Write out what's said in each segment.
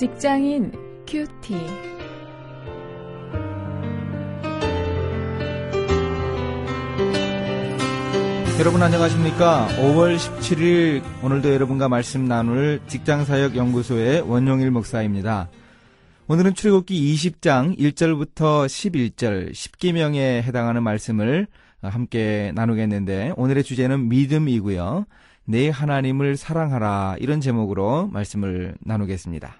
직장인 큐티. 여러분 안녕하십니까? 5월 17일 오늘도 여러분과 말씀 나눌 직장사역연구소의 원용일 목사입니다. 오늘은 출애굽기 20장 1절부터 11절 10계명에 해당하는 말씀을 함께 나누겠는데 오늘의 주제는 믿음이고요. 내 하나님을 사랑하라 이런 제목으로 말씀을 나누겠습니다.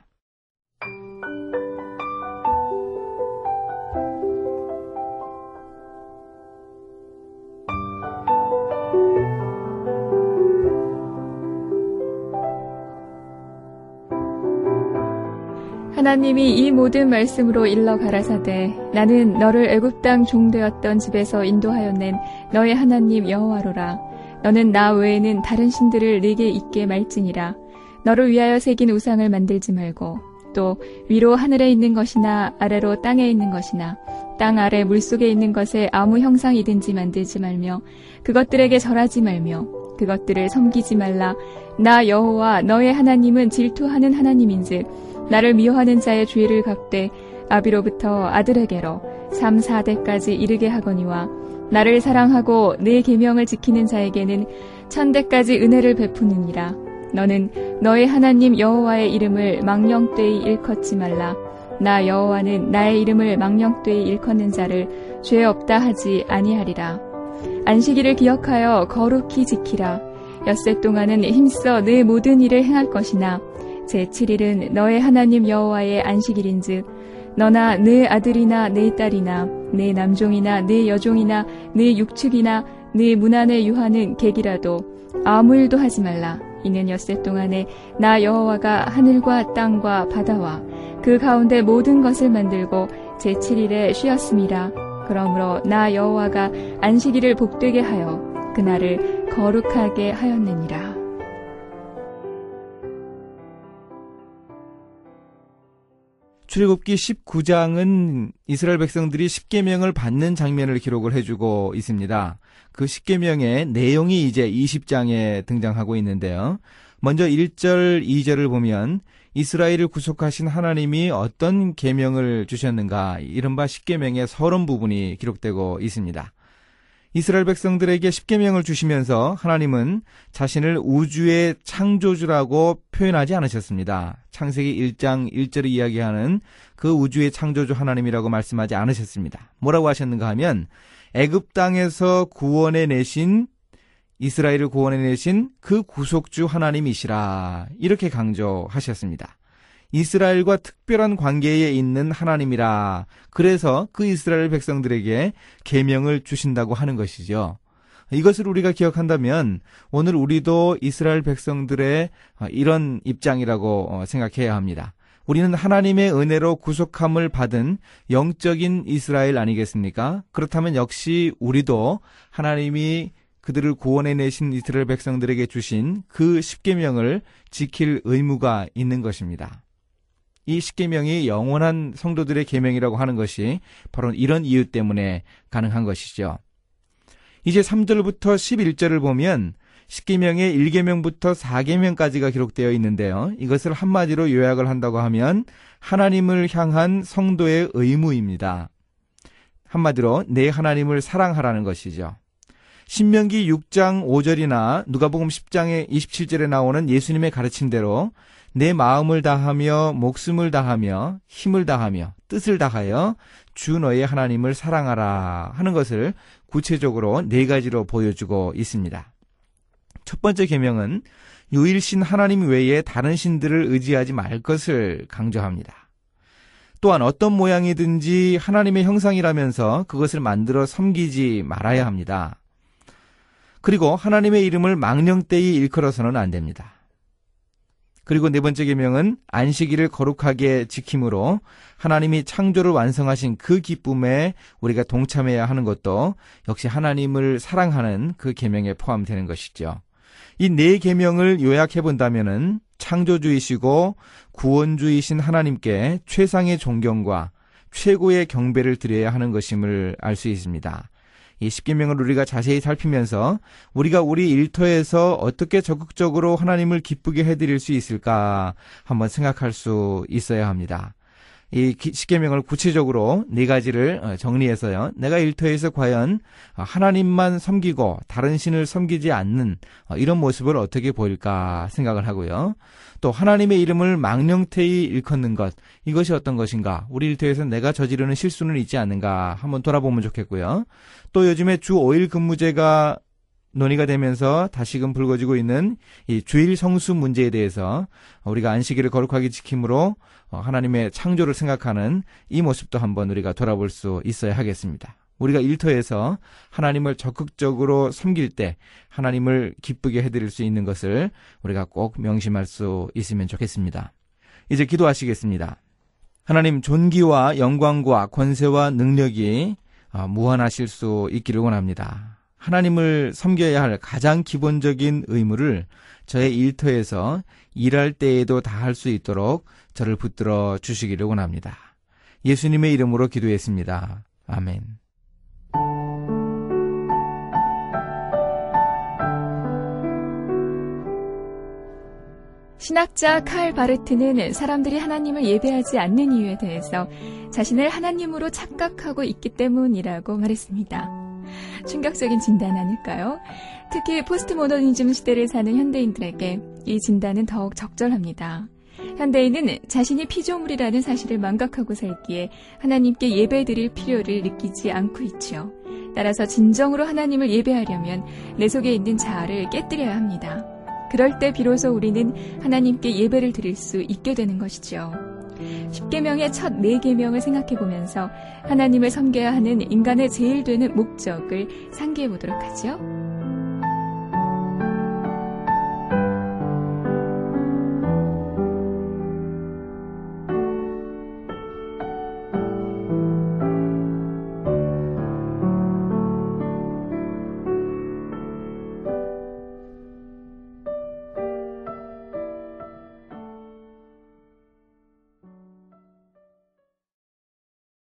하나님이 이 모든 말씀으로 일러 가라사대 나는 너를 애굽 땅 종되었던 집에서 인도하여 낸 너의 하나님 여호와로라. 너는 나 외에는 다른 신들을 네게 있게 말지니라. 너를 위하여 새긴 우상을 만들지 말고 또 위로 하늘에 있는 것이나 아래로 땅에 있는 것이나 땅 아래 물속에 있는 것에 아무 형상이든지 만들지 말며 그것들에게 절하지 말며 그것들을 섬기지 말라. 나 여호와 너의 하나님은 질투하는 하나님인즉 나를 미워하는 자의 죄를 갚되 아비로부터 아들에게로 3, 4대까지 이르게 하거니와 나를 사랑하고 내 계명을 지키는 자에게는 천대까지 은혜를 베푸느니라. 너는 너의 하나님 여호와의 이름을 망령되이 일컫지 말라. 나 여호와는 나의 이름을 망령되이 일컫는 자를 죄 없다 하지 아니하리라. 안식일을 기억하여 거룩히 지키라. 엿새 동안은 힘써 내 모든 일을 행할 것이나 제7일은 너의 하나님 여호와의 안식일인즉 너나 네 아들이나 네 딸이나 네 남종이나 네 여종이나 네 육축이나 네 문안에 유하는 객이라도 아무 일도 하지 말라. 이는 엿새 동안에 나 여호와가 하늘과 땅과 바다와 그 가운데 모든 것을 만들고 제7일에 쉬었습니다. 그러므로 나 여호와가 안식일을 복되게 하여 그날을 거룩하게 하였느니라. 출애굽기 19장은 이스라엘 백성들이 10계명을 받는 장면을 기록을 해주고 있습니다. 그 10계명의 내용이 이제 20장에 등장하고 있는데요. 먼저 1절, 2절을 보면 이스라엘을 구속하신 하나님이 어떤 계명을 주셨는가 이른바 10계명의 서론 부분이 기록되고 있습니다. 이스라엘 백성들에게 십계명을 주시면서 하나님은 자신을 우주의 창조주라고 표현하지 않으셨습니다. 창세기 1장 1절을 이야기하는 그 우주의 창조주 하나님이라고 말씀하지 않으셨습니다. 뭐라고 하셨는가 하면 애굽 땅에서 구원해 내신 이스라엘을 구원해 내신 그 구속주 하나님이시라 이렇게 강조하셨습니다. 이스라엘과 특별한 관계에 있는 하나님이라. 그래서 그 이스라엘 백성들에게 계명을 주신다고 하는 것이죠. 이것을 우리가 기억한다면 오늘 우리도 이스라엘 백성들의 이런 입장이라고 생각해야 합니다. 우리는 하나님의 은혜로 구속함을 받은 영적인 이스라엘 아니겠습니까? 그렇다면 역시 우리도 하나님이 그들을 구원해 내신 이스라엘 백성들에게 주신 그 십계명을 지킬 의무가 있는 것입니다. 이 십계명이 영원한 성도들의 계명이라고 하는 것이 바로 이런 이유 때문에 가능한 것이죠. 이제 3절부터 11절을 보면 십계명의 1계명부터 4계명까지가 기록되어 있는데요. 이것을 한마디로 요약을 한다고 하면 하나님을 향한 성도의 의무입니다. 한마디로 내 하나님을 사랑하라는 것이죠. 신명기 6장 5절이나 누가복음 10장의 27절에 나오는 예수님의 가르침대로 내 마음을 다하며 목숨을 다하며 힘을 다하며 뜻을 다하여 주 너의 하나님을 사랑하라 하는 것을 구체적으로 네 가지로 보여주고 있습니다. 첫 번째 계명은 유일신 하나님 외에 다른 신들을 의지하지 말 것을 강조합니다. 또한 어떤 모양이든지 하나님의 형상이라면서 그것을 만들어 섬기지 말아야 합니다. 그리고 하나님의 이름을 망령되이 일컬어서는 안 됩니다. 그리고 네 번째 계명은 안식일을 거룩하게 지킴으로 하나님이 창조를 완성하신 그 기쁨에 우리가 동참해야 하는 것도 역시 하나님을 사랑하는 그 계명에 포함되는 것이죠. 이 네 계명을 요약해 본다면은 창조주이시고 구원주이신 하나님께 최상의 존경과 최고의 경배를 드려야 하는 것임을 알 수 있습니다. 이 십계명을 우리가 자세히 살피면서 우리가 우리 일터에서 어떻게 적극적으로 하나님을 기쁘게 해드릴 수 있을까 한번 생각할 수 있어야 합니다. 이 십계명을 구체적으로 네 가지를 어, 정리해서요. 내가 일터에서 과연 하나님만 섬기고 다른 신을 섬기지 않는 어, 이런 모습을 어떻게 보일까 생각을 하고요. 또 하나님의 이름을 망령태히 일컫는 것 이것이 어떤 것인가? 우리 일터에서 내가 저지르는 실수는 있지 않는가 한번 돌아보면 좋겠고요. 또 요즘에 주 5일 근무제가 논의가 되면서 다시금 불거지고 있는 이 주일 성수 문제에 대해서 우리가 안식일을 거룩하게 지킴으로 어, 하나님의 창조를 생각하는 이 모습도 한번 우리가 돌아볼 수 있어야 하겠습니다. 우리가 일터에서 하나님을 적극적으로 섬길 때 하나님을 기쁘게 해드릴 수 있는 것을 우리가 꼭 명심할 수 있으면 좋겠습니다. 이제 기도하시겠습니다. 하나님 존귀와 영광과 권세와 능력이 어, 무한하실 수 있기를 원합니다. 하나님을 섬겨야 할 가장 기본적인 의무를 저의 일터에서 일할 때에도 다 할 수 있도록 저를 붙들어 주시기를 원합니다. 예수님의 이름으로 기도했습니다. 아멘. 신학자 칼 바르트는 사람들이 하나님을 예배하지 않는 이유에 대해서 자신을 하나님으로 착각하고 있기 때문이라고 말했습니다. 충격적인 진단 아닐까요? 특히 포스트 모더니즘 시대를 사는 현대인들에게 이 진단은 더욱 적절합니다. 현대인은 자신이 피조물이라는 사실을 망각하고 살기에 하나님께 예배드릴 필요를 느끼지 않고 있지요. 따라서 진정으로 하나님을 예배하려면 내 속에 있는 자아를 깨뜨려야 합니다. 그럴 때 비로소 우리는 하나님께 예배를 드릴 수 있게 되는 것이죠. 10계명의 첫 4계명을 생각해 보면서 하나님을 섬겨야 하는 인간의 제일 되는 목적을 상기해 보도록 하죠.